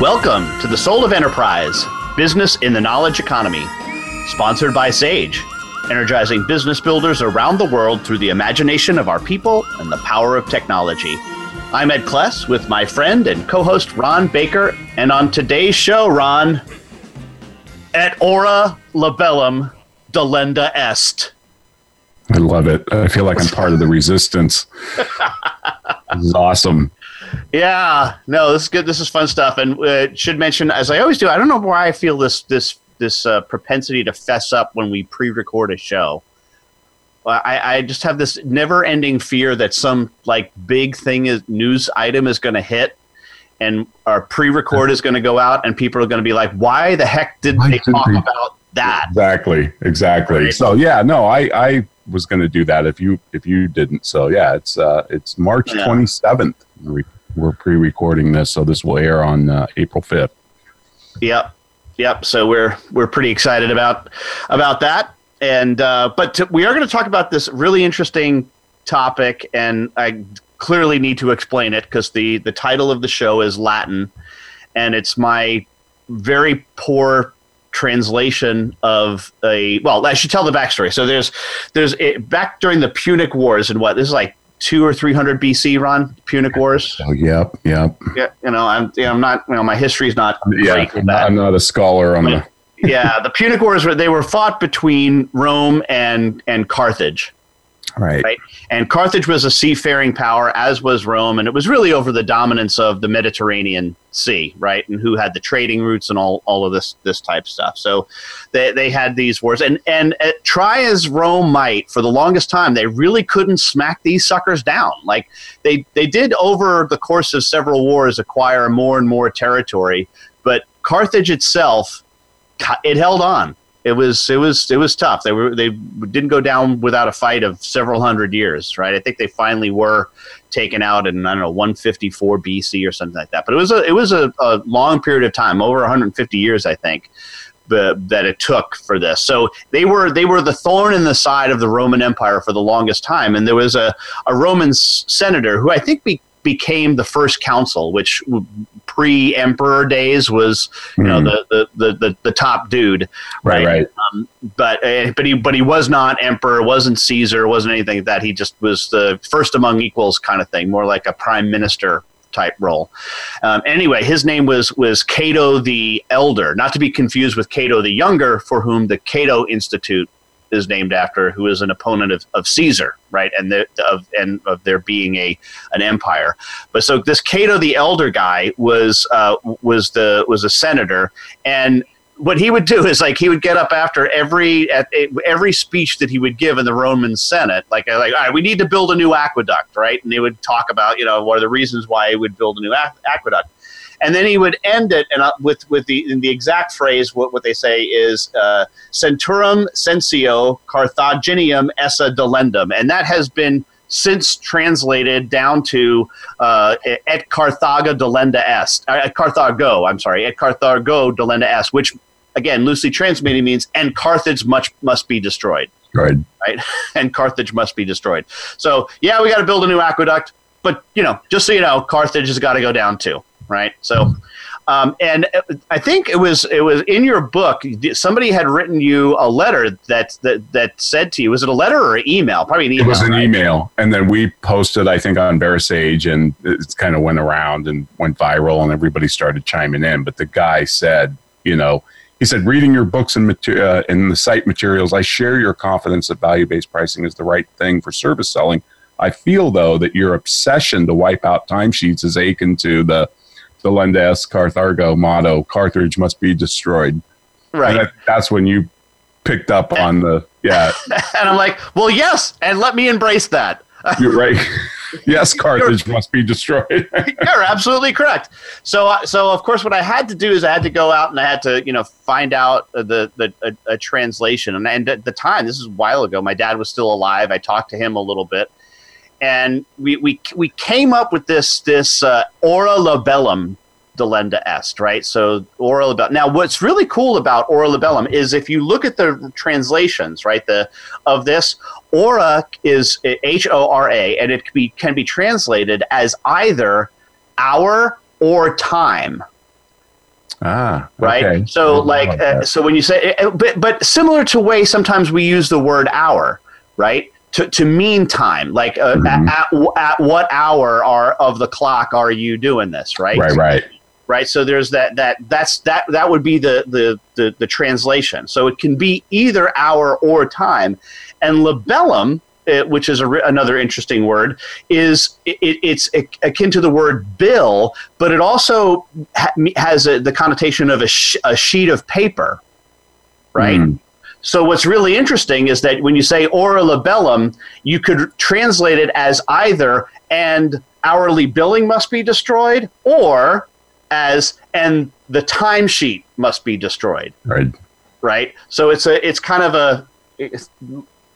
Welcome to the Soul of Enterprise Business in the Knowledge Economy, sponsored by Sage, energizing business builders around the world through the imagination of our people and the power of technology. I'm Ed Kless with my friend and co host Ron Baker, and on today's show, Ron, et hora libellum delenda est. I love it. I feel like I'm part of the resistance. this is awesome. Yeah, no, this is good. This is fun stuff, and uh, should mention as I always do. I don't know why I feel this this this uh, propensity to fess up when we pre-record a show. I, I just have this never-ending fear that some like big thing is news item is going to hit, and our pre-record is going to go out, and people are going to be like, "Why the heck did they talk about that?" Exactly, exactly. Right. So yeah, no, I I was going to do that if you if you didn't. So yeah, it's uh it's March twenty seventh. We're pre-recording this, so this will air on uh, April fifth. Yep, yep. So we're we're pretty excited about about that, and uh, but to, we are going to talk about this really interesting topic, and I clearly need to explain it because the the title of the show is Latin, and it's my very poor translation of a well i should tell the backstory so there's there's back during the punic wars and what this is like two or three hundred BC, Ron Punic Wars. Oh, yep, yep. Yeah, you know, I'm, you know, I'm not, you know, my history is not yeah, I'm not a scholar on the. yeah, the Punic Wars were they were fought between Rome and and Carthage. Right. right. And Carthage was a seafaring power, as was Rome, and it was really over the dominance of the Mediterranean Sea, right? And who had the trading routes and all, all of this this type stuff. So they, they had these wars. And and uh, try as Rome might, for the longest time, they really couldn't smack these suckers down. Like they they did over the course of several wars acquire more and more territory, but Carthage itself it held on it was it was it was tough. They were they didn't go down without a fight of several hundred years, right? I think they finally were taken out in I don't know 154 BC or something like that. But it was a it was a, a long period of time, over 150 years, I think. that it took for this, so they were they were the thorn in the side of the Roman Empire for the longest time, and there was a, a Roman senator who I think be, became the first consul, which pre-emperor days was you mm. know hmm. the, the, the the top dude, right? Right. right. Um, but uh, but he but he was not emperor, wasn't Caesar, wasn't anything like that. He just was the first among equals kind of thing, more like a prime minister type role. Um, anyway, his name was was Cato the Elder, not to be confused with Cato the Younger, for whom the Cato Institute is named after, who is an opponent of, of Caesar, right, and the, of and of there being a an empire. But so this Cato the Elder guy was uh, was the was a senator, and what he would do is like he would get up after every at every speech that he would give in the Roman Senate, like like all right, we need to build a new aqueduct, right? And they would talk about you know what are the reasons why he would build a new aqueduct and then he would end it and uh, with with the in the exact phrase what, what they say is uh, centurum censeo carthaginium esse delendum and that has been since translated down to uh, et carthaga delenda est uh, at carthago i'm sorry at carthago delenda est which again loosely translated means and carthage much must be destroyed. Right. Right? And carthage must be destroyed. So yeah we got to build a new aqueduct but you know just so you know carthage has got to go down too right? So, um, and I think it was it was in your book. Somebody had written you a letter that that that said to you. Was it a letter or an email? Probably an email. It was an right? email, and then we posted. I think on VeraSage, and it kind of went around and went viral, and everybody started chiming in. But the guy said, you know. He said, reading your books and, mater- uh, and the site materials, I share your confidence that value based pricing is the right thing for service selling. I feel, though, that your obsession to wipe out timesheets is akin to the Delenda est Carthago motto, Carthage must be destroyed. Right. That, that's when you picked up on the, yeah. and I'm like, well, yes, and let me embrace that. You're right. yes, Carthage must be destroyed. you're absolutely correct. So, uh, so of course, what I had to do is I had to go out and I had to, you know, find out the the a, a translation. And, and at the time, this is a while ago, my dad was still alive. I talked to him a little bit, and we we we came up with this this uh, hora libellum delenda est, right? So hora libellum. Now, what's really cool about hora libellum is if you look at the translations, right, the of this hora is H O R A, and it can be can be translated as either hour or time. Ah, right. okay. So, like, uh, so when you say, uh, but but similar to way sometimes we use the word hour, right? To, to mean time, like uh, Mhm. at, at, at what hour are of the clock are you doing this, right? right, right. right so there's that that that's that that would be the the the, the translation so it can be either hour or time and libellum uh, which is a, another interesting word is it, it's akin to the word bill but it also ha- has a, the connotation of a, sh- a sheet of paper right Mm. So what's really interesting is that when you say hora libellum, you could translate it as either and hourly billing must be destroyed or as and the timesheet must be destroyed, Right. right? So it's a it's kind of a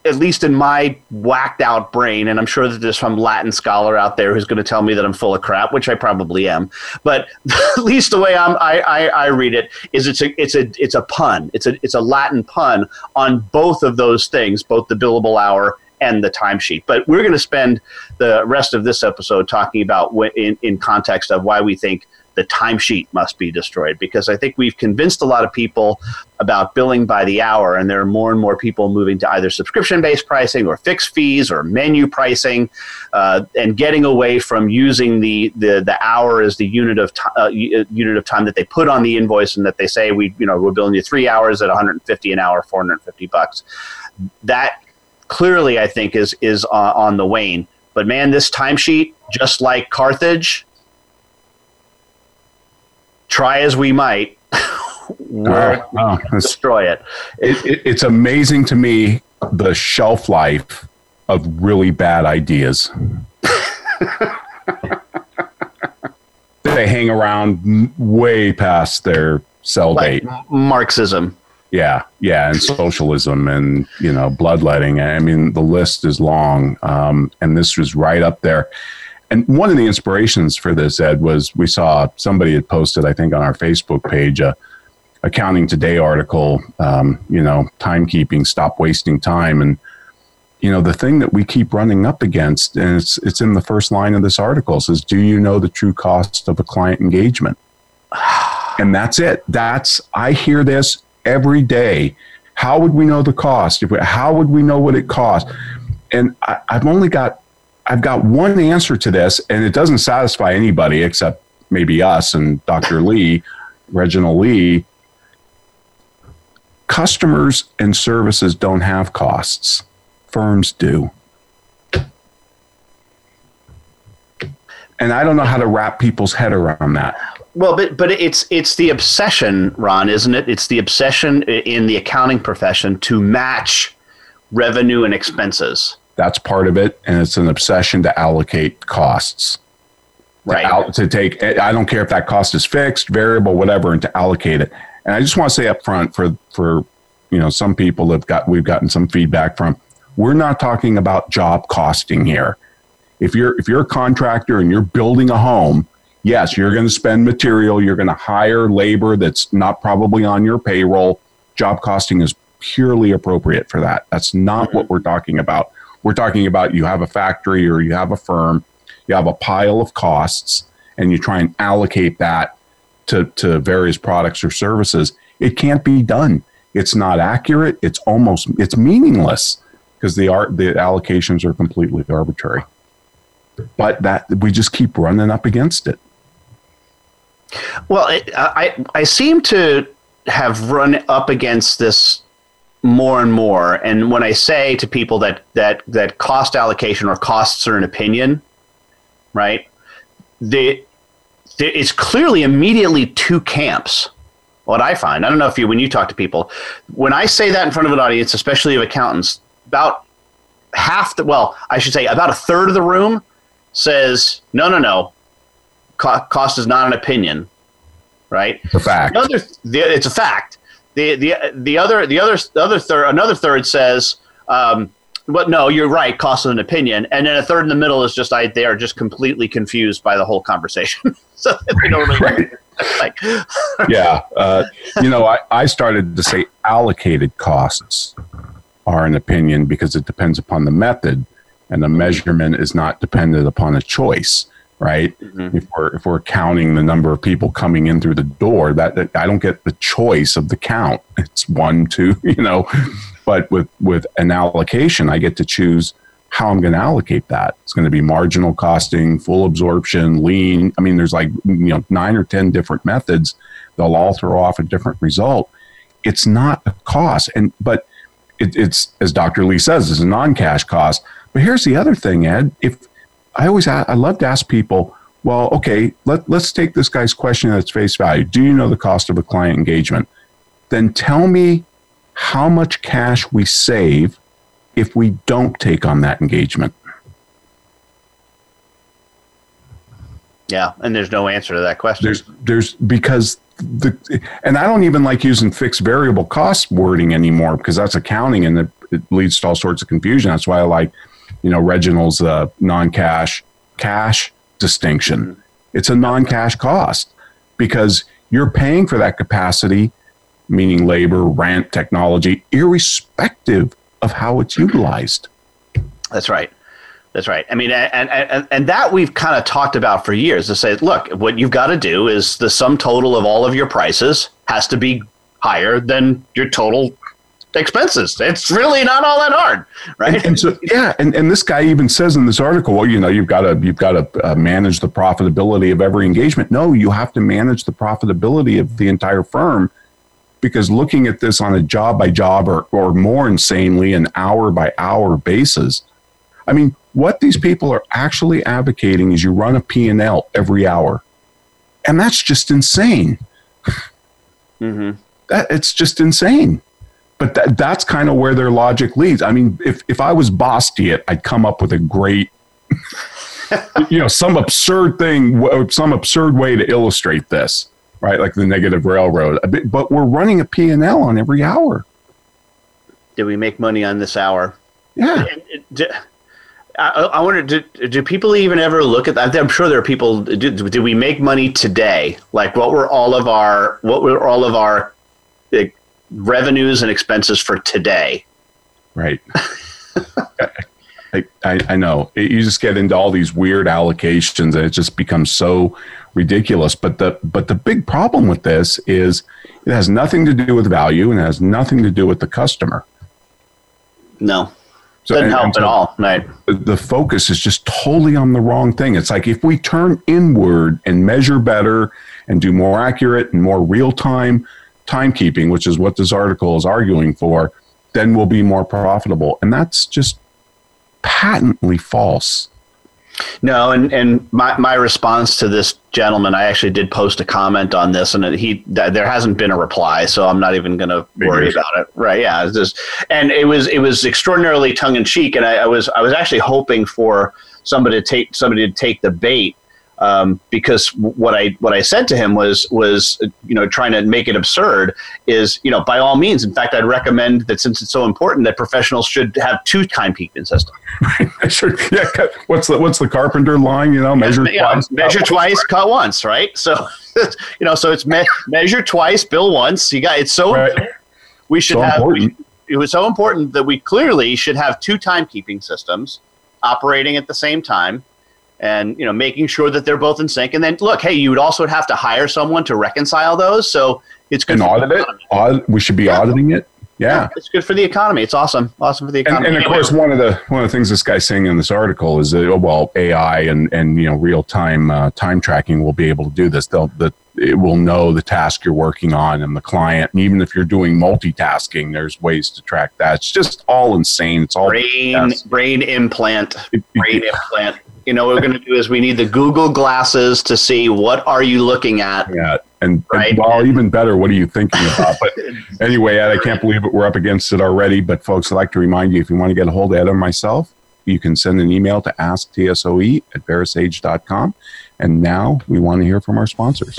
at least in my whacked out brain, and I'm sure that there's some Latin scholar out there who's going to tell me that I'm full of crap, which I probably am. But at least the way I'm, I, I, I read it is it's a it's a it's a pun. It's a it's a Latin pun on both of those things, both the billable hour and the timesheet. But we're going to spend the rest of this episode talking about in in context of why we think the timesheet must be destroyed because I think we've convinced a lot of people about billing by the hour, and there are more and more people moving to either subscription based pricing or fixed fees or menu pricing, uh, and getting away from using the, the, the hour as the unit of ti- uh, unit of time that they put on the invoice and that they say we you know we're billing you three hours at 150 an hour, 450 bucks. That clearly I think is is uh, on the wane. But man, this timesheet, just like Carthage, try as we might, we're Oh, oh, destroy it. it, it, it's amazing to me the shelf life of really bad ideas. they hang around way past their sell Like date. Marxism. Yeah, yeah, and socialism and you know bloodletting. I mean, the list is long, um, and this was right up there. And one of the inspirations for this, Ed, was we saw somebody had posted, I think, on our Facebook page, a accounting today article. Um, you know, timekeeping, stop wasting time, and you know the thing that we keep running up against, and it's it's in the first line of this article says, "Do you know the true cost of a client engagement?" and that's it. That's I hear this every day. How would we know the cost? If we, how would we know what it costs? And I, I've only got I've got one answer to this, and it doesn't satisfy anybody except maybe us and Dr. Lee, Reginald Lee. Customers and services don't have costs. Firms do. And I don't know how to wrap people's head around that. Well, but but it's it's the obsession, Ron, isn't it? It's the obsession in the accounting profession to match revenue and expenses. That's part of it, and it's an obsession to allocate costs. To, Right. to take, eh, I don't care if that cost is fixed, variable, whatever, and to allocate it. And I just want to say up front for for you know some people have got we've gotten some feedback from. We're not talking about job costing here. If you're if you're a contractor and you're building a home, yes, you're going to spend material. You're going to hire labor that's not probably on your payroll. Job costing is purely appropriate for that. That's not what mm-hmm. we're talking about. We're talking about you have a factory or you have a firm, you have a pile of costs, and you try and allocate that to, to various products or services. It can't be done. It's not accurate. It's almost it's meaningless because the art the allocations are completely arbitrary. But that we just keep running up against it. Well, it, I I seem to have run up against this more and more. And when I say to people that that that cost allocation or costs are an opinion, right? The, the it's clearly immediately two camps. What I find, I don't know if you when you talk to people, when I say that in front of an audience, especially of accountants, about half the well, I should say about a third of the room says, no, no, no, Co- cost is not an opinion, right? The fact. Another, the, it's a fact. The, the, the other, the other, the other third, another third says, um, but no, you're right. Cost is an opinion, and then a third in the middle is just I. They are just completely confused by the whole conversation. so they don't really Right. like. yeah. Uh, you know, I, I started to say allocated costs are an opinion because it depends upon the method and the measurement is not dependent upon a choice, right? Mhm. If we're if we're counting the number of people coming in through the door, that, that I don't get the choice of the count. It's one, two, you know. But with with an allocation, I get to choose how I'm going to allocate that. It's going to be marginal costing, full absorption, lean. I mean, there's like you know nine or ten different methods. They'll all throw off a different result. It's not a cost, and but it, it's as Dr. Lee says, it's a non-cash cost. But here's the other thing, Ed. If I always I love to ask people, well, okay, let let's take this guy's question at its face value. Do you know the cost of a client engagement? Then tell me how much cash we save if we don't take on that engagement. Yeah, and there's no answer to that question. There's there's because the and I don't even like using fixed variable cost wording anymore because that's accounting and it, it leads to all sorts of confusion. That's why I like, you know, Reginald's uh, non-cash cash distinction. It's a non-cash cost because you're paying for that capacity, meaning labor, rent, technology, irrespective of how it's utilized. That's right. That's right. I mean, and and, and that we've kind of talked about for years to say, look, what you've got to do is the sum total of all of your prices has to be higher than your total expenses. It's really not all that hard, right? And, and so, yeah, and, and this guy even says in this article, well, you know, you've got to you've got to uh, manage the profitability of every engagement. No, you have to manage the profitability of the entire firm, because looking at this on a job by job or or more insanely, an hour by hour basis. I mean, what these people are actually advocating is you run a P and L every hour, and that's just insane. hmm that it's just insane. But that, that's kind of where their logic leads. I mean, if, if I was Bastiat, I'd come up with a great, you know, some absurd thing, some absurd way to illustrate this, right? Like the negative railroad. But we're running a P&L on every hour. Did we make money on this hour? Yeah. Do- I, I wonder, do, do people even ever look at that? I'm sure there are people. Do, did we make money today? Like, what were all of our what were all of our like, revenues and expenses for today? Right. I, I, I know. It, you just get into all these weird allocations and it just becomes so ridiculous. But the but the big problem with this is it has nothing to do with value and it has nothing to do with the customer. No, So doesn't and- help and at all. Right. The focus is just totally on the wrong thing. It's like if we turn inward and measure better and do more accurate and more real time timekeeping, which is what this article is arguing for, then we'll be more profitable. And that's just patently false. No, and and my, my response to this gentleman, I actually did post a comment on this, and he th- there hasn't been a reply, so I'm not even going to worry Figures. about it. Right? Yeah, it's just and it was it was extraordinarily tongue in cheek, and I, I was I was actually hoping for somebody to take somebody to take the bait. Um, because what I what I said to him was was you know trying to make it absurd is you know by all means in fact I'd recommend that since it's so important that professionals should have two timekeeping systems sure. Yeah. What's the what's the carpenter line? You know, measure yeah, twice. measure twice, cut once, right? So, you know, so it's me- measure twice, bill once. You got it's so Right. we should So have. important. it was so important that we clearly should have two timekeeping systems operating at the same time, and you know, making sure that they're both in sync. And then, look, hey, you would also have to hire someone to reconcile those. So it's good And for the audit it. Audit, we should be auditing it. Yeah. it's good for the economy. It's awesome, awesome for the economy. and of Anyway, course, one of the one of the things this guy's saying in this article is that oh, well, AI and and you know real time uh, time tracking will be able to do this. They'll that it will know the task you're working on and the client. And even if you're doing multitasking, there's ways to track that. It's just all insane. It's all brain brain implant brain implant. You know what we're going to do is we need the Google glasses to see what are you looking at. yeah. And, Right. and well, even better, what are you thinking about? But anyway, Ed, I can't believe it. We're up against it already. But folks, I'd like to remind you if you want to get a hold of Ed or myself, you can send an email to asktsoe at verasage.com. And now we want to hear from our sponsors.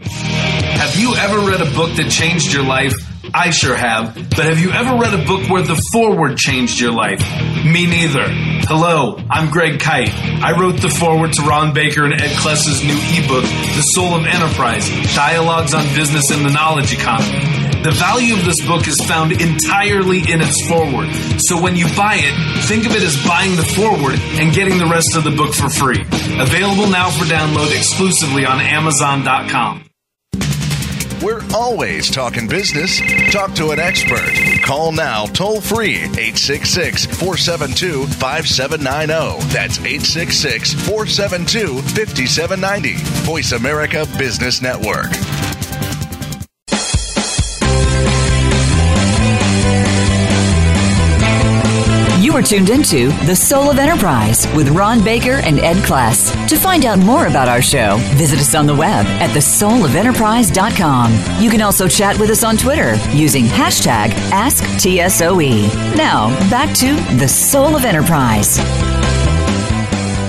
Have you ever read a book that changed your life? I sure have. But have you ever read a book where the foreword changed your life? Me neither. Hello, I'm Greg Kyte. I wrote the foreword to Ron Baker and Ed Kless's new ebook, The Soul of Enterprise Dialogues on Business and the Knowledge Economy. The value of this book is found entirely in its foreword. So when you buy it, think of it as buying the foreword and getting the rest of the book for free. Available now for download exclusively on Amazon.com. We're always talking business. Talk to an expert. Call now toll free 866 472 5790. That's 866 472 5790. Voice America Business Network. Are tuned into The Soul of Enterprise with Ron Baker and Ed Kless. To find out more about our show, visit us on the web at thesoulofenterprise.com. You can also chat with us on Twitter using hashtag AskTSOE. Now, back to The Soul of Enterprise.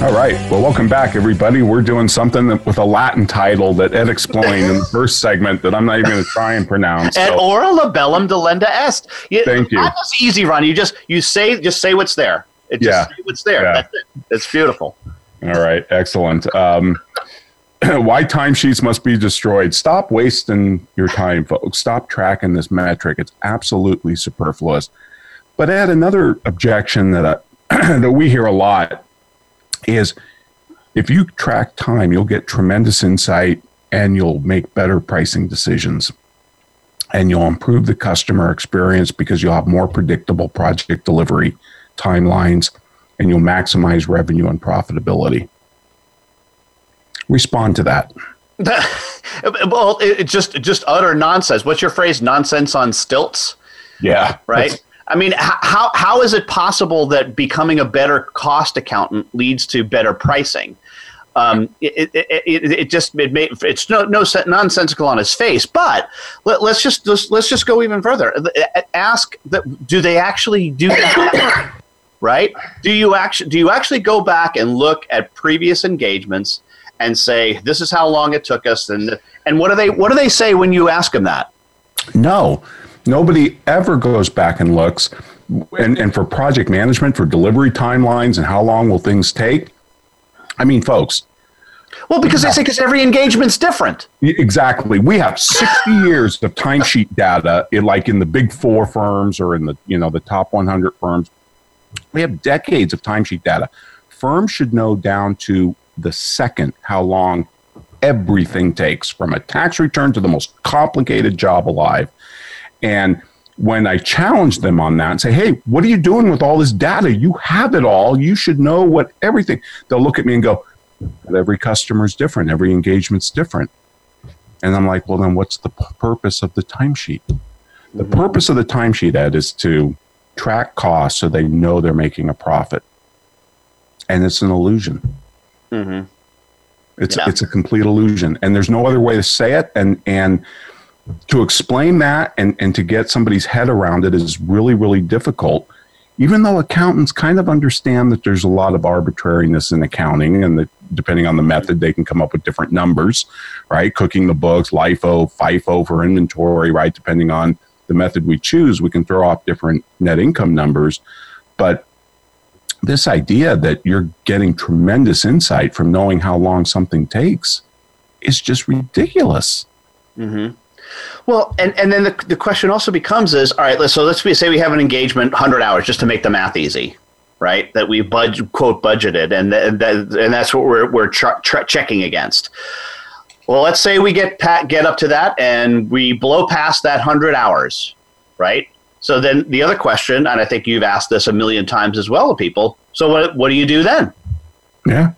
All right. Well, welcome back, everybody. We're doing something with a Latin title that Ed explained in the first segment that I'm not even going to try and pronounce. Et so. hora libellum delenda est. You, Thank you. That's easy, Ron. You just you say just say what's there. It just Yeah. say what's there. Yeah. That's it. It's beautiful. All right, excellent. Um, why timesheets must be destroyed. Stop wasting your time, folks. Stop tracking this metric. It's absolutely superfluous. But add another objection that I, that we hear a lot is if you track time, you'll get tremendous insight and you'll make better pricing decisions. And you'll improve the customer experience because you'll have more predictable project delivery timelines and you'll maximize revenue and profitability. Respond to that. well, it, it just just utter nonsense. What's your phrase? Nonsense on stilts, Yeah. right? I mean, how how is it possible that becoming a better cost accountant leads to better pricing? Um, it, it, it, it just it it's no, no nonsensical on its face. But let, let's just let's, let's just go even further. Ask that do they actually do that? right? Do you actually do you actually go back and look at previous engagements and say this is how long it took us and and what do they what do they say when you ask them that? No, nobody ever goes back and looks. And, and for project management, for delivery timelines and how long will things take? I mean, folks, Well, because they say because every engagement's different. exactly. We have 60 years of timesheet data, in, like in the big four firms or in the you know the top 100 firms. We have decades of timesheet data. Firms should know down to the second how long everything takes from a tax return to the most complicated job alive. And when I challenge them on that and say, hey, what are you doing with all this data? You have it all. You should know what everything. They'll look at me and go, every customer is different. Every engagement's different. And I'm like, well, then what's the p- purpose of the timesheet? The purpose of the timesheet, Ed, is to track costs so they know they're making a profit. And it's an illusion. Mm-hmm. It's Yeah. it's a complete illusion, and there's no other way to say it. And and to explain that and and to get somebody's head around it is really really difficult. Even though accountants kind of understand that there's a lot of arbitrariness in accounting, and that depending on the method, they can come up with different numbers, right? Cooking the books, LIFO, FIFO for inventory, right? Depending on the method we choose, we can throw off different net income numbers. But this idea that you're getting tremendous insight from knowing how long something takes is just ridiculous. Mm-hmm. Well, and, and then the, the question also becomes is all right. Let's, so let's be, say we have an engagement, hundred hours, just to make the math easy, right? That we budget quote budgeted, and th- th- and that's what we're we're ch- ch- checking against. Well, let's say we get pat get up to that, and we blow past that hundred hours, right? So then the other question, and I think you've asked this a million times as well people. So what what do you do then? Yeah.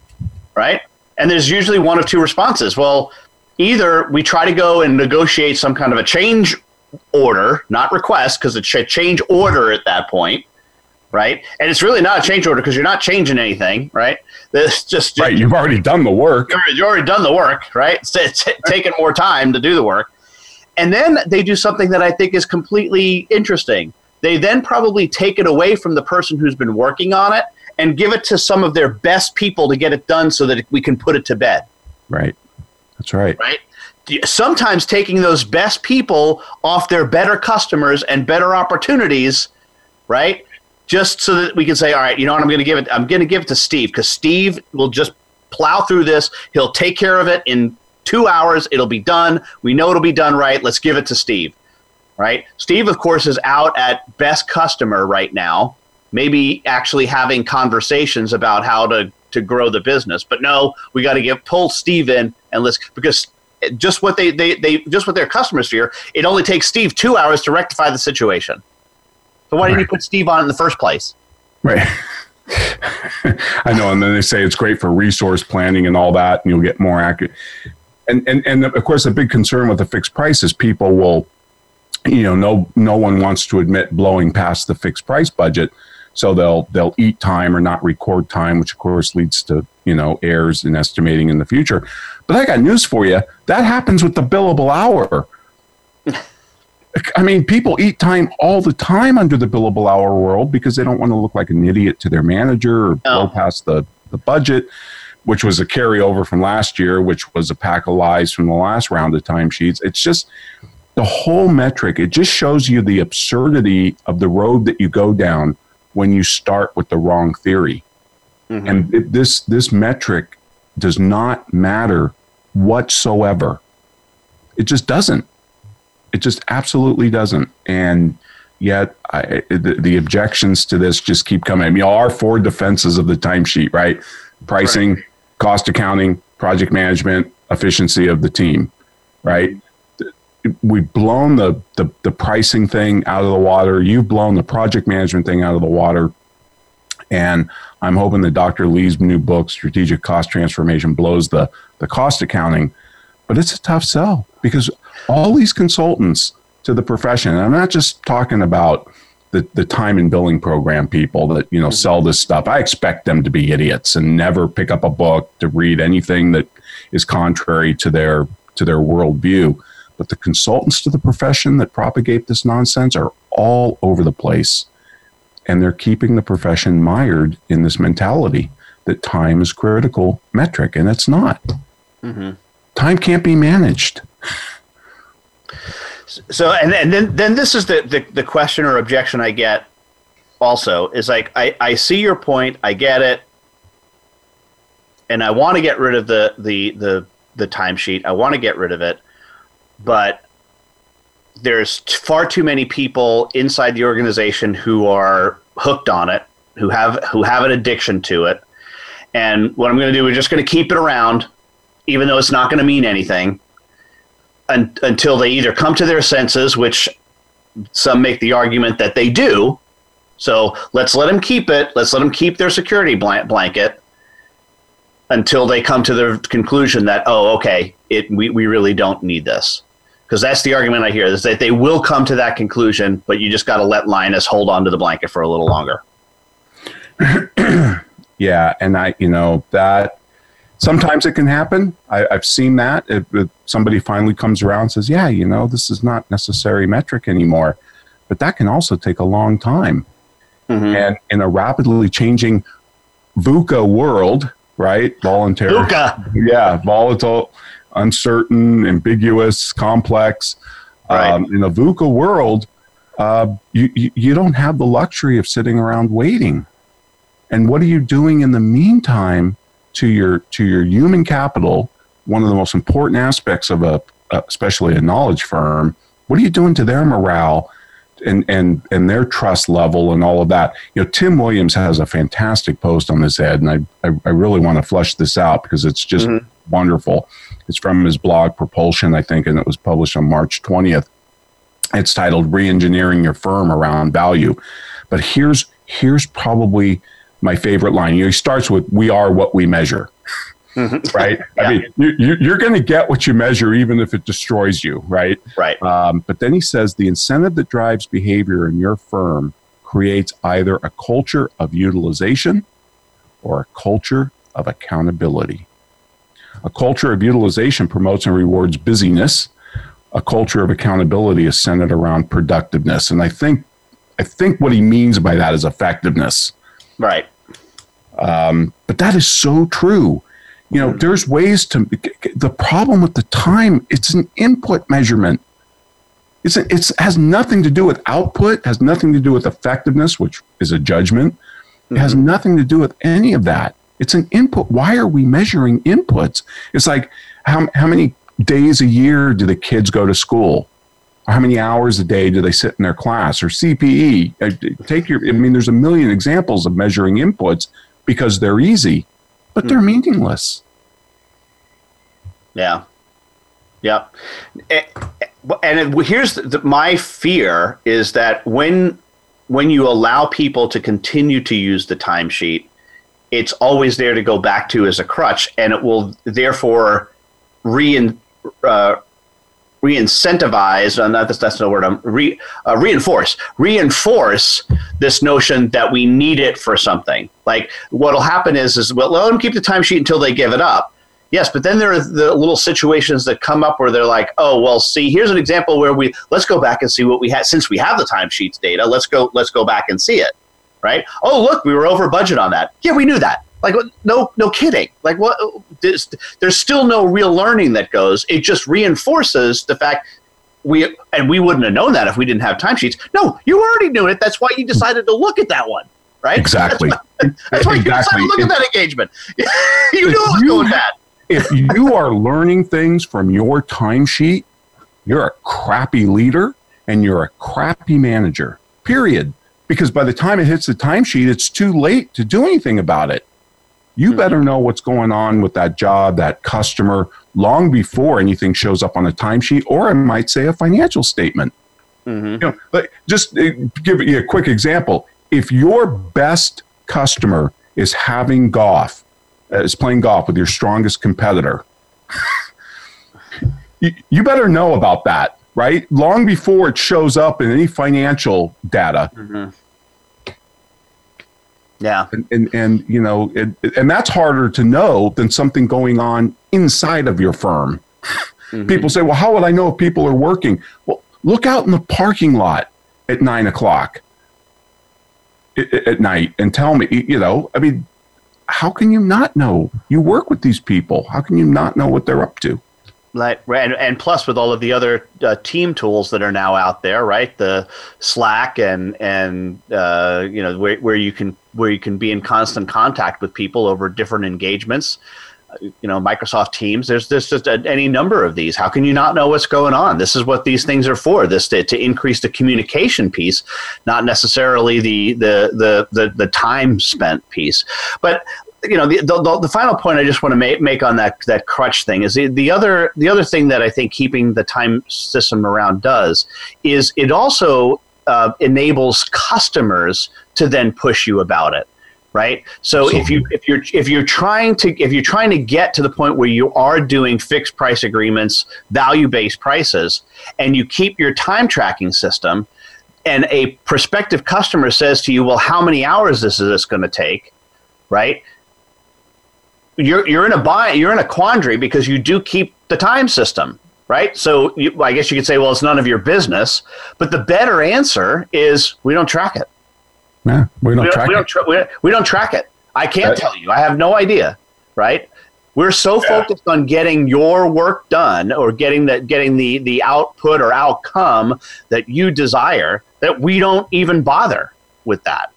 Right. And there's usually one of two responses. Well, either we try to go and negotiate some kind of a change order, not request, because it's a change order at that point, right? And it's really not a change order because you're not changing anything, right? This just right. You've already done the work. You've already done the work, right? It's, it's taken more time to do the work. And then they do something that I think is completely interesting. They then probably take it away from the person who's been working on it and give it to some of their best people to get it done so that we can put it to bed. Right. That's right. Right. Sometimes taking those best people off their better customers and better opportunities, right? Just so that we can say, all right, you know what, I'm going to give it. I'm going to give it to Steve because Steve will just plow through this. He'll take care of it in two hours. It'll be done. We know it'll be done right. Let's give it to Steve. Right. Steve, of course, is out at best customer right now. Maybe actually having conversations about how to to grow the business. But no, we got to get pull Steve in and let's because just what they, they they just what their customers fear. It only takes Steve two hours to rectify the situation. So why right. didn't you put Steve on in the first place? Right. I know, and then they say it's great for resource planning and all that, and you'll get more accurate. And and and of course, a big concern with the fixed price is people will, you know, no no one wants to admit blowing past the fixed price budget so they'll they'll eat time or not record time, which of course leads to you know errors in estimating in the future. But I got news for you. That happens with the billable hour. I mean, people eat time all the time under the billable hour world because they don't want to look like an idiot to their manager or blow oh. past the, the budget, which was a carryover from last year, which was a pack of lies from the last round of timesheets. It's just the whole metric. It just shows you the absurdity of the road that you go down when you start with the wrong theory. Mm-hmm. And it, this this metric does not matter whatsoever. It just doesn't. It just absolutely doesn't. And yet, I, the, the, objections to this just keep coming. I mean, our four defenses of the timesheet, right? Pricing, right. cost accounting, project management, efficiency of the team, right? We've blown the, the, the pricing thing out of the water. You've blown the project management thing out of the water. And I'm hoping that Dr. Lee's new book, Strategic Cost Transformation, blows the, the cost accounting. But it's a tough sell because all these consultants to the profession, and I'm not just talking about the, the time and billing program people that you know sell this stuff. I expect them to be idiots and never pick up a book to read anything that is contrary to their to their worldview. But the consultants to the profession that propagate this nonsense are all over the place. And they're keeping the profession mired in this mentality that time is critical metric, and it's not. Mm-hmm. Time can't be managed. So, and, and then, then this is the, the, the question or objection I get also is like, I, I see your point, I get it, and I want to get rid of the, the, the, the timesheet. I want to get rid of it but there's far too many people inside the organization who are hooked on it, who have who have an addiction to it. And what I'm going to do is just going to keep it around, even though it's not going to mean anything, un- until they either come to their senses, which some make the argument that they do. So let's let them keep it. Let's let them keep their security blanket until they come to the conclusion that oh, okay, it we, we really don't need this because that's the argument I hear is that they will come to that conclusion, but you just got to let Linus hold on to the blanket for a little longer. yeah, and I, you know, that sometimes it can happen. I, have seen that if, if, somebody finally comes around and says, "Yeah, you know, this is not necessary metric anymore," but that can also take a long time. Mm-hmm. And in a rapidly changing VUCA world, right? Voluntary, VUCA, yeah, volatile uncertain, ambiguous, complex. Right. Um, in a VUCA world, uh, you, you, don't have the luxury of sitting around waiting. And what are you doing in the meantime to your to your human capital? One of the most important aspects of a, especially a knowledge firm. What are you doing to their morale and and and their trust level and all of that. You know, Tim Williams has a fantastic post on this Ed, and I I, I really want to flush this out because it's just mm-hmm. wonderful. It's from his blog Propulsion, I think, and it was published on March twentieth. It's titled "Reengineering Your Firm Around Value," but here's here's probably my favorite line. You know, he starts with "We are what we measure." Mm-hmm. right? yeah. I mean, you, you're going to get what you measure, even if it destroys you, right? Right. Um, but then he says the incentive that drives behavior in your firm creates either a culture of utilization or a culture of accountability. A culture of utilization promotes and rewards busyness. A culture of accountability is centered around productiveness. And I think, I think what he means by that is effectiveness. Right. Um, but that is so true. You know, there's ways to. The problem with the time, it's an input measurement. It's a, it's has nothing to do with output. Has nothing to do with effectiveness, which is a judgment. It mm-hmm. has nothing to do with any of that. It's an input. Why are we measuring inputs? It's like how how many days a year do the kids go to school? How many hours a day do they sit in their class or CPE? Uh, take your. I mean, there's a million examples of measuring inputs because they're easy but they're hmm. meaningless. Yeah. Yep. Eh, and it, here's the, my fear is that when when you allow people to continue to use the timesheet, it's always there to go back to as a crutch, and it will therefore rein, uh, re-incentivize uh, not that's, that's no word um, re, uh, reinforce reinforce this notion that we need it for something. Like what'll happen is is well let them keep the timesheet until they give it up. Yes but then there are the little situations that come up where they're like oh well see here's an example where we let's go back and see what we had since we have the timesheets data let's go let's go back and see it right oh look we were over budget on that yeah we knew that like no, no kidding. Like what? There's, there's still no real learning that goes. It just reinforces the fact we and we wouldn't have known that if we didn't have timesheets. No, you already knew it. That's why you decided to look at that one, right? Exactly. That's, that's why exactly. you decided to look at that engagement. you knew it was going bad. if you are learning things from your timesheet, you're a crappy leader and you're a crappy manager. Period. Because by the time it hits the timesheet, it's too late to do anything about it you mm-hmm. better know what's going on with that job, that customer, long before anything shows up on a timesheet, or I might say a financial statement. Mm-hmm. You know, but just uh, give you a quick example. If your best customer is having golf, uh, is playing golf with your strongest competitor, you, you better know about that, right? Long before it shows up in any financial data. Mm-hmm yeah. And, and, and you know, it, and that's harder to know than something going on inside of your firm. Mm-hmm. People say, well, how would I know if people are working? Well, look out in the parking lot at nine o'clock at night and tell me, you know, I mean, how can you not know? You work with these people. How can you not know what they're up to? Like, and, and plus with all of the other uh, team tools that are now out there, right? The Slack and and uh, you know where, where you can where you can be in constant contact with people over different engagements. Uh, you know, Microsoft Teams. There's there's just a, any number of these. How can you not know what's going on? This is what these things are for. This to, to increase the communication piece, not necessarily the the the the, the time spent piece. But you know the, the, the, final point I just want to make, make on that that crutch thing is the, the other the other thing that I think keeping the time system around does is it also uh, enables customers to then push you about it right? So if you if you're if you're trying to if you're trying to get to the point where you are doing fixed price agreements value based prices and you keep your time tracking system and a prospective customer says to you well how many hours this is this going to take? Right you're you're in a buy you're in a quandary because you do keep the time system right? So you, i guess you could say well it's none of your business but the better answer is we don't track it. Yeah we don't, we don't track we don't, tra- we, don't, we don't track it. I can't right. tell you. I have no idea right? We're so yeah. focused on getting your work done or getting that getting the the output or outcome that you desire that we don't even bother with that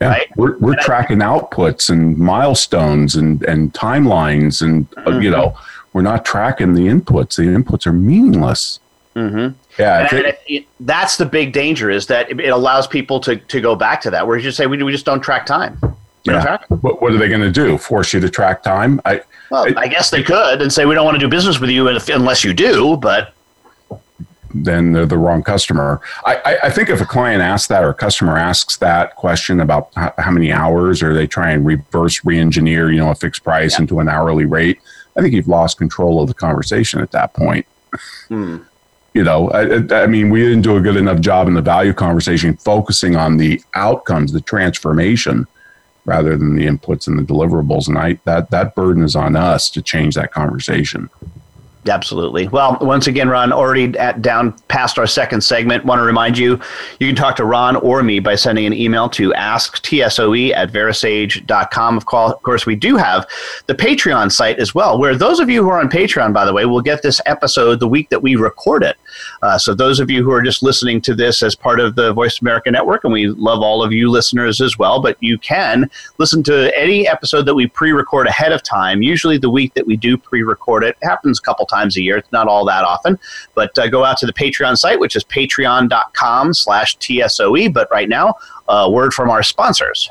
yeah, right? we're, we're tracking outputs and milestones and, and timelines, and uh, mm-hmm. you know, we're not tracking the inputs. The inputs are meaningless. Mm-hmm. Yeah, And it- it- it- that's the big danger is that it allows people to, to go back to that where you just say we, we just don't track time. We yeah. track. What, what are they going to do? Force you to track time? I, Well, It- I guess they could and say we don't want to do business with you unless you do. But then they're the wrong customer. I, I, I think if a client asks that or a customer asks that question about how, how many hours or they try and reverse re-engineer, you know, a fixed price Yeah. into an hourly rate, I think you've lost control of the conversation at that point. Hmm. You know, I, I- I mean, we didn't do a good enough job in the value conversation focusing on the outcomes, the transformation, rather than the inputs and the deliverables. And I that that burden is on us to change that conversation. Absolutely. Well, once again, Ron, already at, down past our second segment. Want to remind you, you can talk to Ron or me by sending an email to asktsoe at verasage.com. Of course, of course, we do have the Patreon site as well, where those of you who are on Patreon, by the way, will get this episode the week that we record it. Uh, so those of you who are just listening to this as part of the Voice America Network, and we love all of you listeners as well, but you can listen to any episode that we pre-record ahead of time. Usually the week that we do pre-record it, it happens a couple times a year. It's not all that often, but uh, go out to the Patreon site, which is patreon.com slash TSOE. But right now, a word from our sponsors.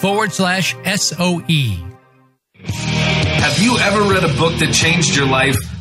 forward slash. SOE. Have you ever read a book that changed your life?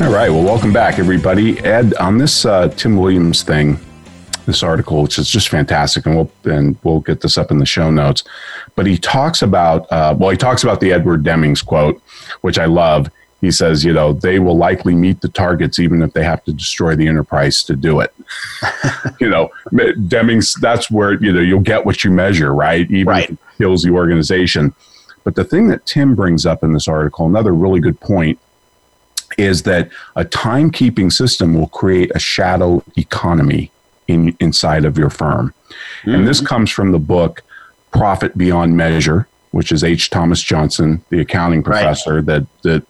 All right. Well, welcome back, everybody. Ed, on this uh, Tim Williams thing, this article, which is just fantastic, and we'll and we'll get this up in the show notes. But he talks about uh, well, he talks about the Edward Demings quote, which I love. He says, you know, they will likely meet the targets even if they have to destroy the enterprise to do it. you know, Demings, that's where you know you'll get what you measure, right? Even Right. if it kills the organization. But the thing that Tim brings up in this article, another really good point, is that a timekeeping system will create a shadow economy in inside of your firm. And this comes from the book Profit Beyond Measure, which is H. Thomas Johnson, the accounting Right. professor that that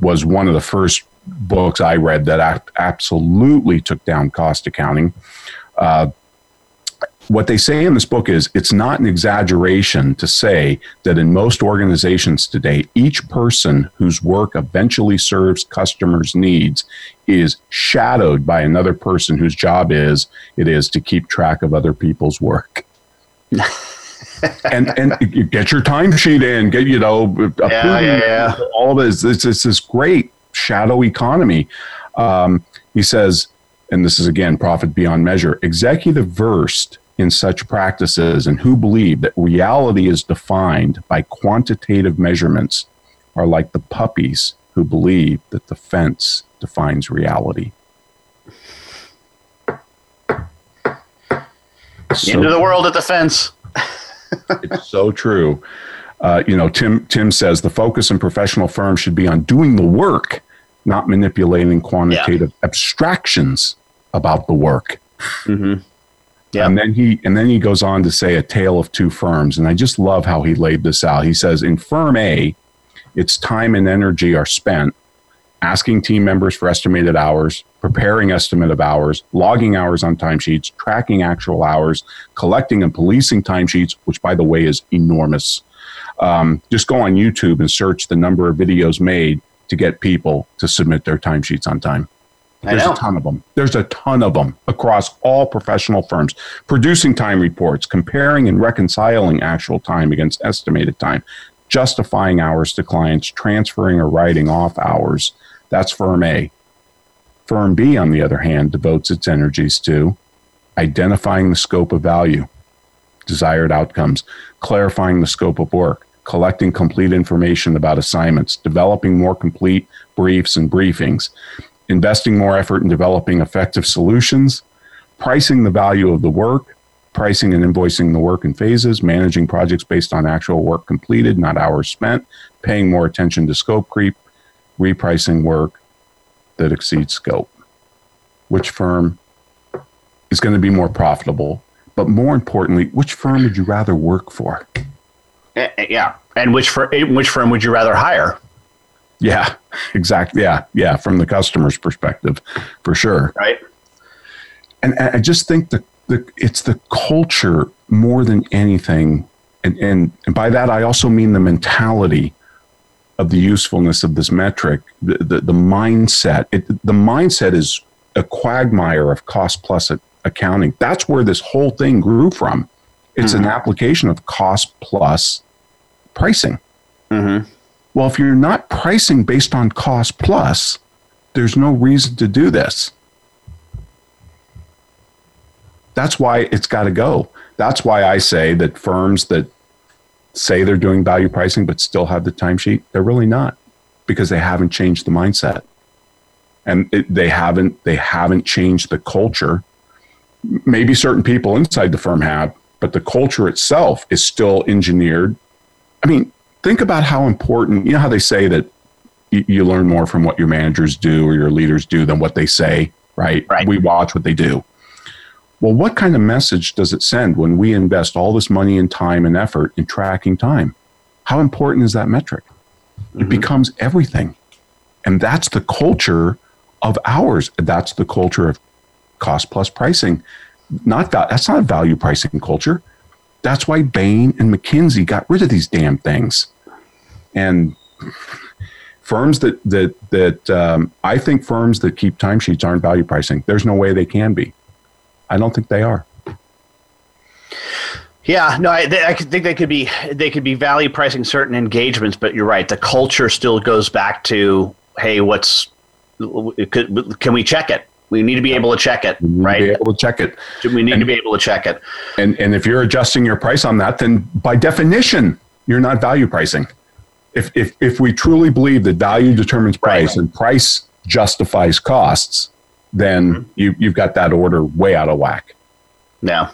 was one of the first books I read that absolutely took down cost accounting. Uh, what they say in this book is it's not an exaggeration to say that in most organizations today, each person whose work eventually serves customers' needs is shadowed by another person whose job is it is to keep track of other people's work. and and get your timesheet in, get you know, approving yeah, yeah. all this. It's, it's this great shadow economy. Um, he says and this is again profit beyond measure, executive versed in such practices and who believe that reality is defined by quantitative measurements are like the puppies who believe that the fence defines reality. So, Into the world at the fence. it's so true. Uh, you know, Tim Tim says the focus in professional firms should be on doing the work, not manipulating quantitative yeah. abstractions about the work. Mm-hmm. Yeah. And then he and then he goes on to say a tale of two firms, and I just love how he laid this out. He says in firm A, its time and energy are spent asking team members for estimated hours, preparing estimate of hours, logging hours on timesheets, tracking actual hours, collecting and policing timesheets, which by the way is enormous. Um, just go on YouTube and search the number of videos made to get people to submit their timesheets on time. There's a ton of them. There's a ton of them across all professional firms, producing time reports, comparing and reconciling actual time against estimated time, justifying hours to clients, transferring or writing off hours. That's firm A. Firm B, on the other hand, devotes its energies to identifying the scope of value, desired outcomes, clarifying the scope of work, collecting complete information about assignments, developing more complete briefs and briefings, investing more effort in developing effective solutions, pricing the value of the work, pricing and invoicing the work in phases, managing projects based on actual work completed, not hours spent, paying more attention to scope creep, repricing work that exceeds scope. Which firm is going to be more profitable? But more importantly, which firm would you rather work for? Eh, eh, yeah. And which, fir- eh, which firm would you rather hire? Yeah, exactly. Yeah, yeah, from the customer's perspective, for sure. Right. And I just think that the, it's the culture more than anything. And, and, and by that, I also mean the mentality of the usefulness of this metric, the, the, the mindset. It, the mindset is a quagmire of cost plus accounting. That's where this whole thing grew from. It's mm-hmm. an application of cost plus pricing. Mm-hmm. Well, if you're not pricing based on cost plus, there's no reason to do this. That's why it's got to go. That's why I say that firms that say they're doing value pricing but still have the timesheet, they're really not because they haven't changed the mindset. And it, they haven't they haven't changed the culture. Maybe certain people inside the firm have, but the culture itself is still engineered. I mean, think about how important, you know how they say that you, you learn more from what your managers do or your leaders do than what they say, right? right? We watch what they do. Well, what kind of message does it send when we invest all this money and time and effort in tracking time? How important is that metric? Mm-hmm. It becomes everything. And that's the culture of ours. That's the culture of cost plus pricing. Not that, that's not a value pricing culture. That's why Bain and McKinsey got rid of these damn things. And firms that that that um, I think firms that keep timesheets aren't value pricing. There's no way they can be. I don't think they are. Yeah, no, I, I think they could be they could be value pricing certain engagements, but you're right. The culture still goes back to, hey, what's could, can we check it? We need to be able to check it, right? be able to check it. We need and, to be able to check it. And and if you're adjusting your price on that, then by definition, you're not value pricing. If if if we truly believe that value determines price right. and price justifies costs, then mm-hmm. you, you've got that order way out of whack. Yeah.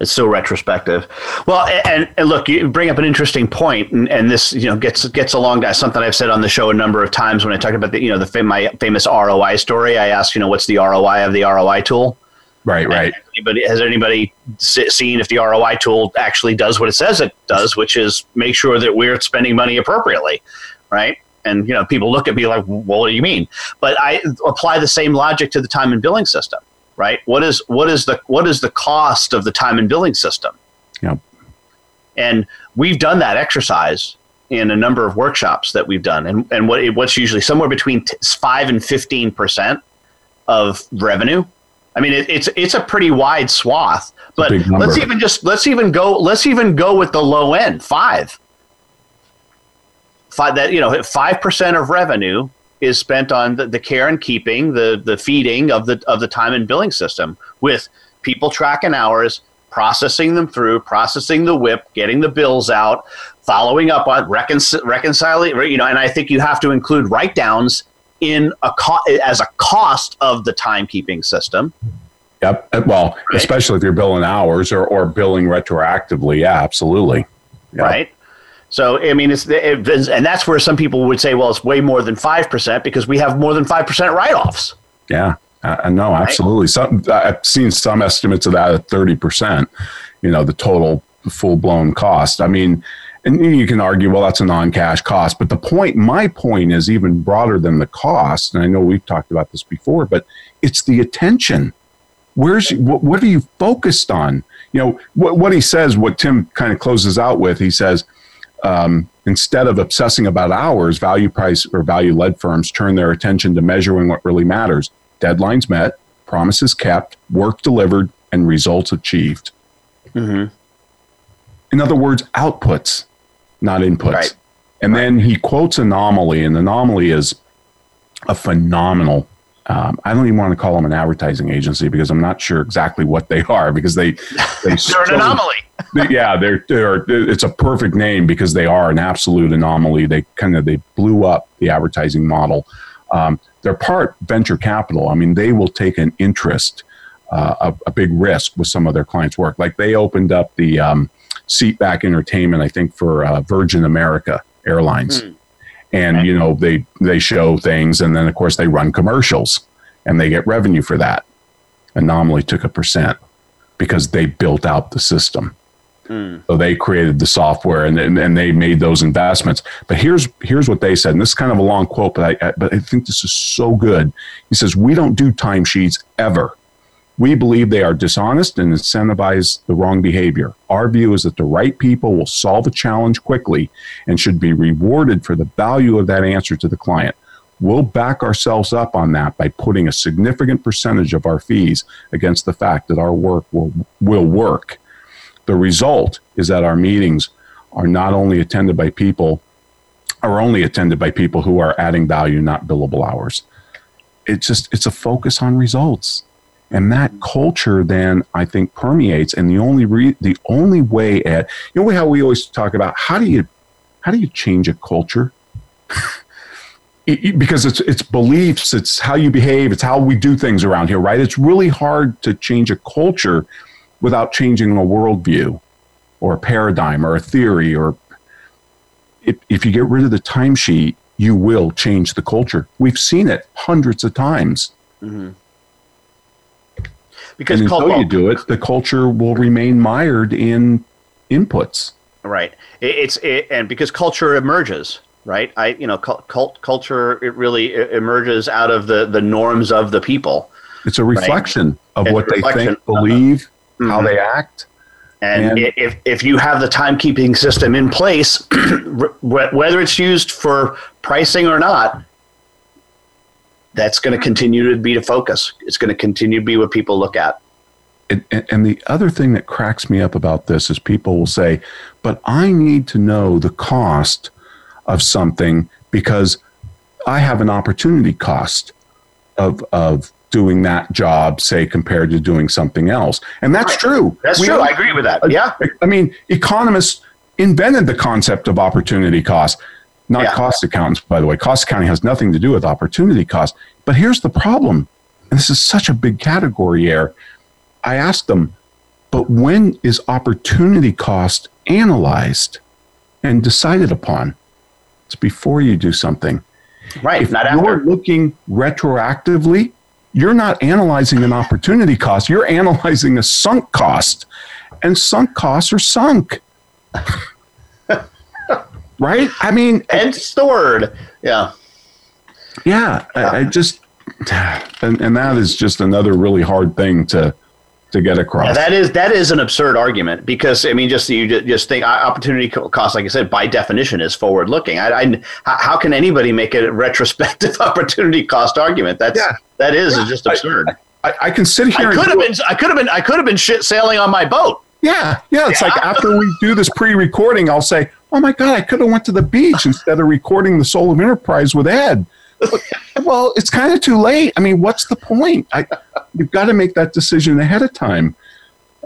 It's so retrospective. Well, and, and, look, you bring up an interesting point, and, and this you know gets gets along to something I've said on the show a number of times when I talk about the you know the my famous ROI story. I ask you know what's the ROI of the ROI tool? Right, right. anybody, has anybody seen if the ROI tool actually does what it says it does, which is make sure that we're spending money appropriately, right? and you know people look at me like well, what do you mean but i apply the same logic to the time and billing system right? What is what is the what is the cost of the time and billing system? Yep. and we've done that exercise in a number of workshops that we've done. And, and what what's usually somewhere between 5 and 15 percent of revenue. I mean it, it's it's a pretty wide swath but let's even just let's even go let's even go with the low end five. Five that you know five percent of revenue is spent on the, the care and keeping, the the feeding of the of the time and billing system with people tracking hours, processing them through, processing the WIP, getting the bills out, following up on recon- reconciling, you know, and I think you have to include write downs in a co- as a cost of the timekeeping system. Yep. Uh, well, right. especially if you're billing hours or, or billing retroactively. Yeah, absolutely. Yep. Right. So, I mean, it's, it, and that's where some people would say, well, it's way more than 5% because we have more than 5% write offs. Yeah. Uh, no, absolutely. Some, I've seen some estimates of that at 30%, you know, the total full blown cost. I mean, and you can argue, well, that's a non cash cost. But the point, my point is even broader than the cost. And I know we've talked about this before, but it's the attention. Where's what, what are you focused on? You know, what, what he says, what Tim kind of closes out with, he says, um, instead of obsessing about hours, value price or value led firms turn their attention to measuring what really matters deadlines met, promises kept, work delivered, and results achieved. Mm-hmm. In other words, outputs, not inputs. Right. And right. then he quotes Anomaly, and Anomaly is a phenomenal. Um, I don't even want to call them an advertising agency because I'm not sure exactly what they are because they, they they're an anomaly yeah, they're, they're it's a perfect name because they are an absolute anomaly. They kind of they blew up the advertising model. Um, they're part venture capital. I mean, they will take an interest, uh, a, a, big risk with some of their clients' work. Like they opened up the um, seatback entertainment, I think, for uh, Virgin America Airlines, mm. And you know they they show things, and then of course they run commercials, and they get revenue for that. Anomaly took a percent because they built out the system. Mm. So they created the software and, and, and they made those investments. But here's here's what they said, and this is kind of a long quote, but I, I but I think this is so good. He says, "We don't do timesheets ever. We believe they are dishonest and incentivize the wrong behavior. Our view is that the right people will solve a challenge quickly and should be rewarded for the value of that answer to the client." We'll back ourselves up on that by putting a significant percentage of our fees against the fact that our work will, will work the result is that our meetings are not only attended by people, are only attended by people who are adding value, not billable hours. It's just, it's a focus on results. And that culture then I think permeates. And the only re- the only way at you know how we always talk about how do you how do you change a culture? because it's it's beliefs, it's how you behave, it's how we do things around here, right? It's really hard to change a culture without changing a worldview or a paradigm or a theory or if, if you get rid of the timesheet you will change the culture we've seen it hundreds of times mm-hmm. Because and until you do it the culture will remain mired in inputs right it's it, and because culture emerges right i you know cult, culture it really emerges out of the the norms of the people it's a reflection right? of it's what they think believe mm-hmm. how they act. And, and, if, if you have the timekeeping system in place, whether it's used for pricing or not, that's going to continue to be the focus. It's going to continue to be what people look at. And, and, the other thing that cracks me up about this is people will say, but I need to know the cost of something because I have an opportunity cost of, of doing that job, say, compared to doing something else. And that's right. true. That's we true. I agree with that. Yeah. I mean, economists invented the concept of opportunity cost, not yeah. cost accountants, by the way. Cost accounting has nothing to do with opportunity cost. But here's the problem. And this is such a big category here. I asked them, but when is opportunity cost analyzed and decided upon? It's before you do something. Right. If not you're looking retroactively, you're not analyzing an opportunity cost, you're analyzing a sunk cost. And sunk costs are sunk. Right? I mean, and stored. Yeah. Yeah. I, I just, and, and that is just another really hard thing to, to get across. Yeah, that is that is an absurd argument because I mean, just you just think opportunity cost, like I said, by definition, is forward looking. I, I, how can anybody make a retrospective opportunity cost argument? That's yeah. that is yeah. just absurd. I, I, can sit here. I could have been. I could have been. I could have been shit sailing on my boat. Yeah, yeah. It's yeah. like after we do this pre-recording, I'll say, "Oh my god, I could have went to the beach instead of recording the Soul of Enterprise with Ed." well, it's kind of too late. I mean, what's the point? I, you've got to make that decision ahead of time.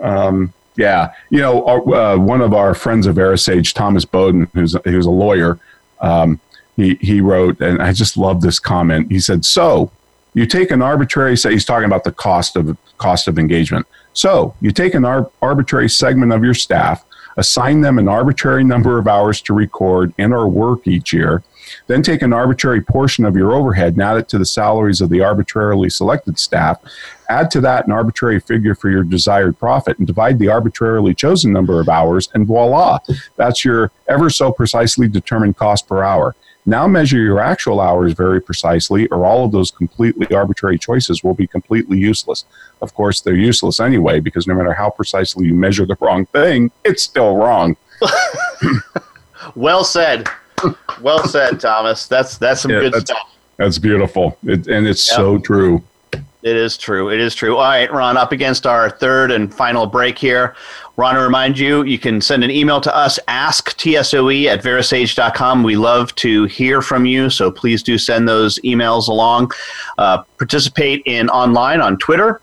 Um, yeah, you know, our, uh, one of our friends of VeraSage, Thomas Bowden, who's who's a lawyer, um, he he wrote, and I just love this comment. He said, "So you take an arbitrary say he's talking about the cost of cost of engagement. So you take an ar- arbitrary segment of your staff, assign them an arbitrary number of hours to record in or work each year." Then take an arbitrary portion of your overhead and add it to the salaries of the arbitrarily selected staff. Add to that an arbitrary figure for your desired profit and divide the arbitrarily chosen number of hours, and voila, that's your ever so precisely determined cost per hour. Now measure your actual hours very precisely, or all of those completely arbitrary choices will be completely useless. Of course, they're useless anyway, because no matter how precisely you measure the wrong thing, it's still wrong. well said well said, Thomas. That's that's some yeah, good that's, stuff. That's beautiful, it, and it's yep. so true. It is true. It is true. All right, Ron, up against our third and final break here. Ron, to remind you, you can send an email to us, asktsoe at verasage.com. We love to hear from you, so please do send those emails along. Uh, participate in online on Twitter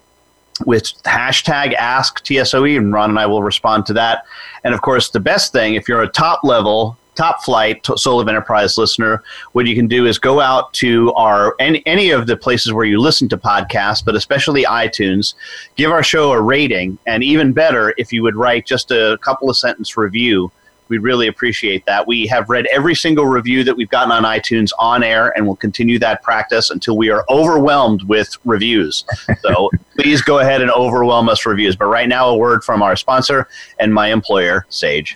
with hashtag asktsoe, and Ron and I will respond to that. And of course, the best thing, if you're a top level top flight soul of enterprise listener what you can do is go out to our any, any of the places where you listen to podcasts but especially itunes give our show a rating and even better if you would write just a couple of sentence review we'd really appreciate that. We have read every single review that we've gotten on itunes on air and we'll continue that practice until we are overwhelmed with reviews. So please go ahead and overwhelm us reviews. But right now a word from our sponsor and my employer sage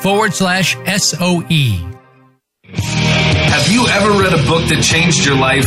forward slash SOE. Have you ever read a book that changed your life?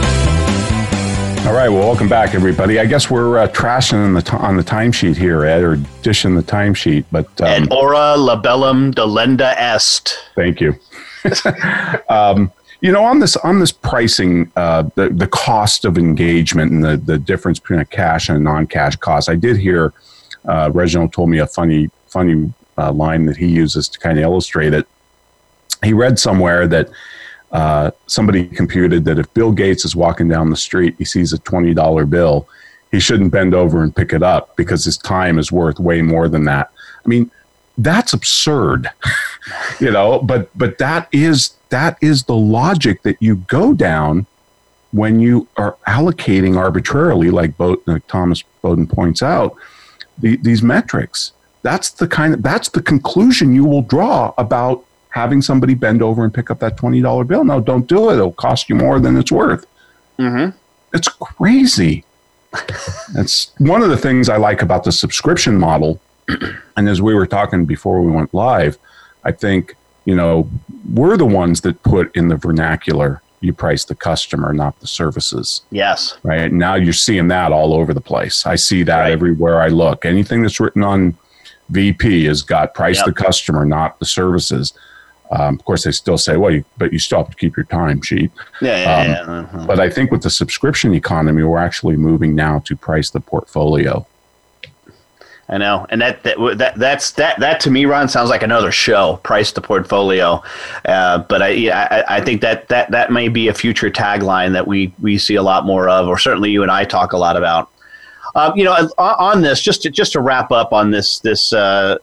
All right, well, welcome back, everybody. I guess we're uh, trashing on the t- on the timesheet here, Ed, or dishing the timesheet, but um, et hora libellum delenda est. Thank you. um, you know, on this on this pricing, uh, the the cost of engagement and the the difference between a cash and a non-cash cost. I did hear uh, Reginald told me a funny funny uh, line that he uses to kind of illustrate it. He read somewhere that uh, somebody computed that if Bill Gates is walking down the street, he sees a $20 bill, he shouldn't bend over and pick it up because his time is worth way more than that. I mean, that's absurd, you know, but, but that is, that is the logic that you go down when you are allocating arbitrarily, like, Bo- like Thomas Bowden points out, the, these metrics. That's the kind of, that's the conclusion you will draw about having somebody bend over and pick up that $20 bill. No, don't do it. It'll cost you more than it's worth. Mm-hmm. It's crazy. That's one of the things I like about the subscription model. and as we were talking before we went live, I think, you know, we're the ones that put in the vernacular you price the customer, not the services. Yes. Right. Now you're seeing that all over the place. I see that right. everywhere I look. Anything that's written on VP has got price yep. the customer, not the services. Um, of course, they still say, well, you, but you still have to keep your time sheet. Yeah, yeah, um, yeah. Uh-huh. But I think with the subscription economy, we're actually moving now to price the portfolio. I know, and that, that that that's that that to me, Ron, sounds like another show. Price the portfolio, uh, but I, I I think that that that may be a future tagline that we we see a lot more of, or certainly you and I talk a lot about. Uh, you know, on this, just to just to wrap up on this this. Uh,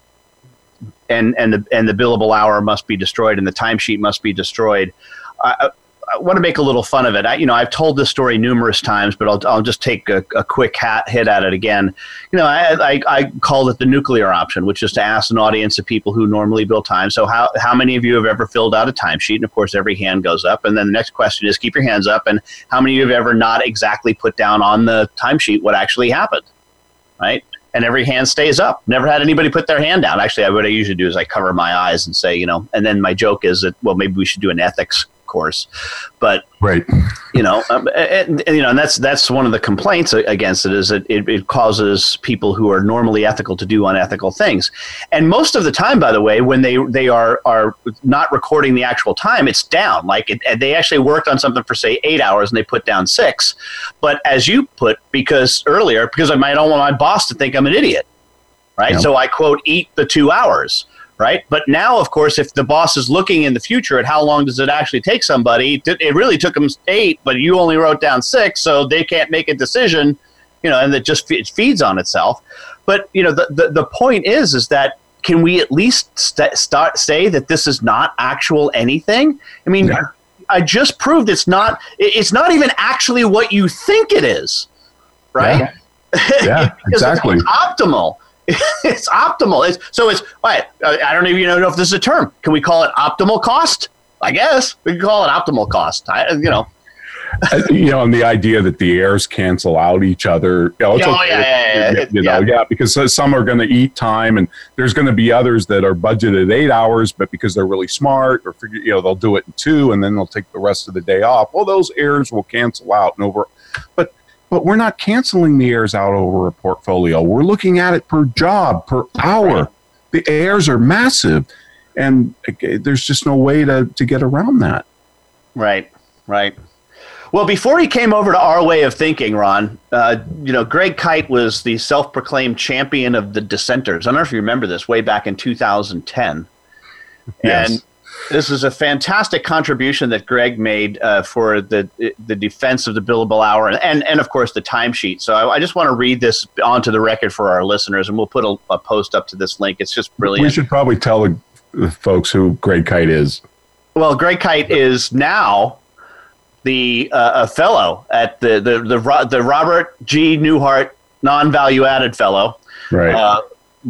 and, and the and the billable hour must be destroyed and the timesheet must be destroyed. Uh, I want to make a little fun of it. I, you know, I've told this story numerous times, but I'll, I'll just take a, a quick hat, hit at it again. You know, I, I, I called it the nuclear option, which is to ask an audience of people who normally bill time. So, how, how many of you have ever filled out a timesheet? And of course, every hand goes up. And then the next question is keep your hands up. And how many of you have ever not exactly put down on the timesheet what actually happened? Right? And every hand stays up. Never had anybody put their hand down. Actually, what I usually do is I cover my eyes and say, you know, and then my joke is that, well, maybe we should do an ethics course. But right, you know, um, and, and, you know, and that's that's one of the complaints against it is that it, it causes people who are normally ethical to do unethical things. And most of the time, by the way, when they they are are not recording the actual time, it's down. Like it, they actually worked on something for say eight hours and they put down six. But as you put, because earlier, because I might don't want my boss to think I'm an idiot, right? Yeah. So I quote eat the two hours right? But now, of course, if the boss is looking in the future at how long does it actually take somebody, it really took them eight, but you only wrote down six, so they can't make a decision, you know, and it just it feeds on itself. But you know, the, the, the point is, is that can we at least st- start say that this is not actual anything? I mean, yeah. I just proved it's not. It's not even actually what you think it is, right? Yeah, yeah exactly. optimal. it's optimal. It's, so it's I don't even know if this is a term. Can we call it optimal cost? I guess we can call it optimal cost. I, you know. Uh, you know, and the idea that the heirs cancel out each other. You know, oh, okay. yeah, yeah, yeah, You know, yeah, because some are going to eat time, and there's going to be others that are budgeted eight hours, but because they're really smart, or figure, you know, they'll do it in two, and then they'll take the rest of the day off. Well, those heirs will cancel out and over. But but we're not canceling the heirs out over a portfolio. We're looking at it per job, per hour. The heirs are massive, and there's just no way to, to get around that. Right, right. Well, before he came over to our way of thinking, Ron, uh, you know, Greg Kyte was the self-proclaimed champion of the dissenters. I don't know if you remember this, way back in 2010. Yes. And this is a fantastic contribution that Greg made uh, for the the defense of the billable hour and, and, and of course the timesheet. So I, I, just want to read this onto the record for our listeners, and we'll put a, a post up to this link. It's just brilliant. We should probably tell the, the folks who Greg Kyte is. Well, Greg Kyte is now the uh, a fellow at the the the, the Robert G. Newhart non value added fellow. Right. Uh,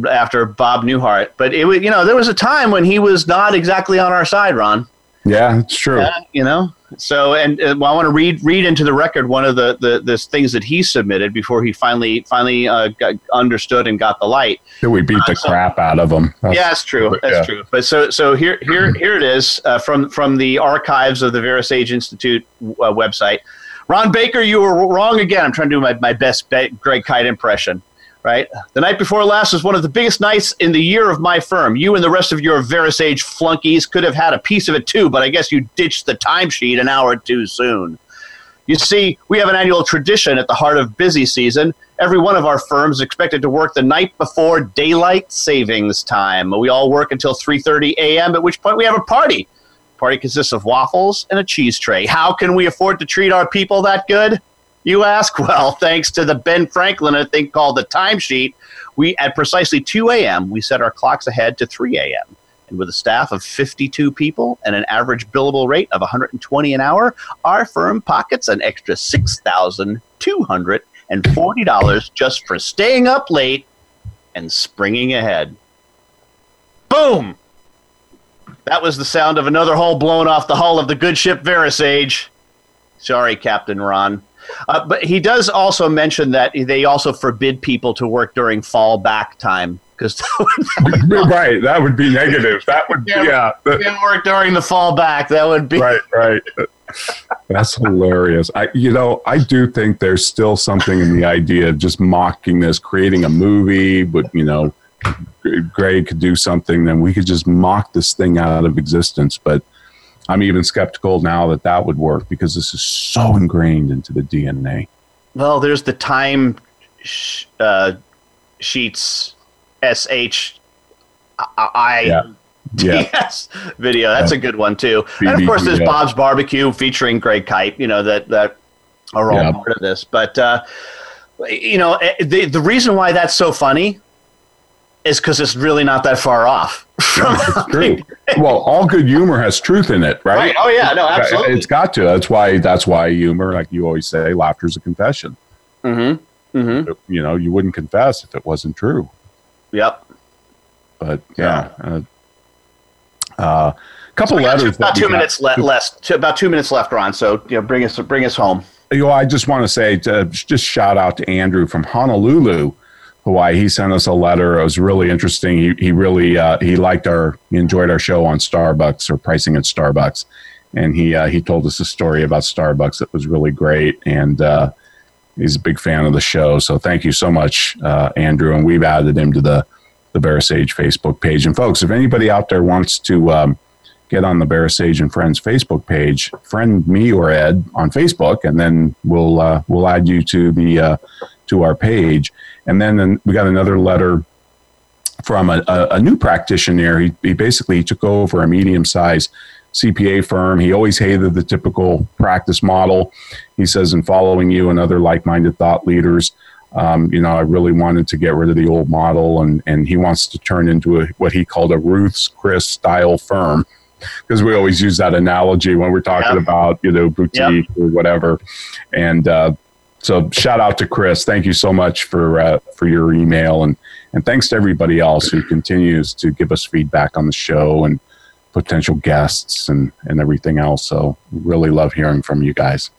after Bob Newhart. But it was, you know, there was a time when he was not exactly on our side, Ron. Yeah, it's true. You know, so and uh, well, I want to read read into the record one of the the, the things that he submitted before he finally finally uh, got, understood and got the light. we beat the uh, so, crap out of him. That's, yeah, that's true. That's yeah. true. But so so here here here it is uh, from from the archives of the VeraSage Institute uh, website. Ron Baker, you were wrong again. I'm trying to do my, my best Greg Kyte impression right? The night before last was one of the biggest nights in the year of my firm. You and the rest of your VeraSage flunkies could have had a piece of it too, but I guess you ditched the timesheet an hour too soon. You see, we have an annual tradition at the heart of busy season. Every one of our firms is expected to work the night before daylight savings time. We all work until 3:30 a.m. at which point we have a party. The party consists of waffles and a cheese tray. How can we afford to treat our people that good? You ask? Well, thanks to the Ben Franklin a thing called the timesheet, we at precisely 2 a.m. we set our clocks ahead to 3 a.m. And with a staff of 52 people and an average billable rate of 120 an hour, our firm pockets an extra $6,240 just for staying up late and springing ahead. Boom! That was the sound of another hole blown off the hull of the good ship VeraSage. Sorry, Captain Ron. Uh, but he does also mention that they also forbid people to work during fall back time because right, that would be negative. That would yeah, yeah that, work during the fall back. That would be right, right. That's hilarious. I, you know, I do think there's still something in the idea of just mocking this, creating a movie, but you know, Greg could do something, then we could just mock this thing out of existence. But I'm even skeptical now that that would work because this is so ingrained into the DNA. Well, there's the time sh- uh, sheets sh I Yeah. Yeah. yes video. That's Yeah. a good one too. and of course, there's yeah. Bob's Barbecue featuring Greg Kyte. You know that that are all Yeah. part of this. But uh, you know eh, the the reason why that's so funny is because it's really not that far off. True. well, all good humor has truth in it, right? Right. Oh yeah. No. Absolutely. It's got to. That's why. That's why humor, like you always say, laughter is a confession. mm-hmm. Mm-hmm. You know, you wouldn't confess if it wasn't true. Yep. But yeah, uh, uh, couple got letters. about two minutes le- left. Two, about two minutes left, Ron. So you know, bring us bring us home. you know, I just want to say, to, just shout out to Andrew from Honolulu, Hawaii. He sent us a letter. It was really interesting. He, he really uh, he liked our he enjoyed our show on Starbucks or pricing at Starbucks, and he uh, he told us a story about Starbucks that was really great, and uh, he's a big fan of the show. So thank you so much, uh, Andrew. And we've added him to the the VeraSage Facebook page. And folks, if anybody out there wants to um, get on the VeraSage and Friends Facebook page, friend me or Ed on Facebook, and then we'll uh, we'll add you to the uh, to our page. And then, we got another letter from a, a, a new practitioner. He, he basically took over a medium sized CPA firm. He always hated the typical practice model. He says, in following you and other like minded thought leaders, um, you know, I really wanted to get rid of the old model, and, and he wants to turn into a, what he called a Ruth's Chris style firm. Because we always use that analogy when we're talking about, you know, boutique or whatever. And uh, so, shout out to Chris. Thank you so much for uh, for your email, and and thanks to everybody else who continues to give us feedback on the show and potential guests and and everything else. So, really love hearing from you guys.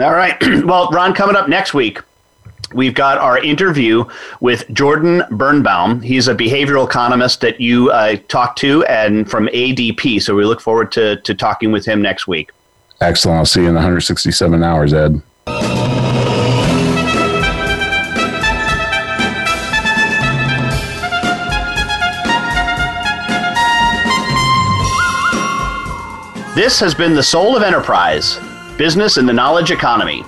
All right. well, Ron, coming up next week, we've got our interview with Jordan Birnbaum. He's a behavioral economist that you uh, talked to and from ADP. So we look forward to, to talking with him next week. Excellent. I'll see you in 167 hours, Ed. This has been The Soul of Enterprise Business in the Knowledge Economy,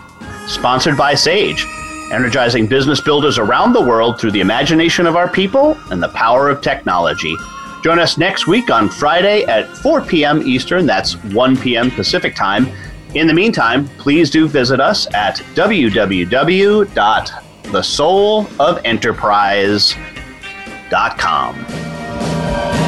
sponsored by Sage, energizing business builders around the world through the imagination of our people and the power of technology. Join us next week on Friday at 4 p.m. Eastern, that's 1 p.m. Pacific Time. In the meantime, please do visit us at www.thesoulofenterprise.com.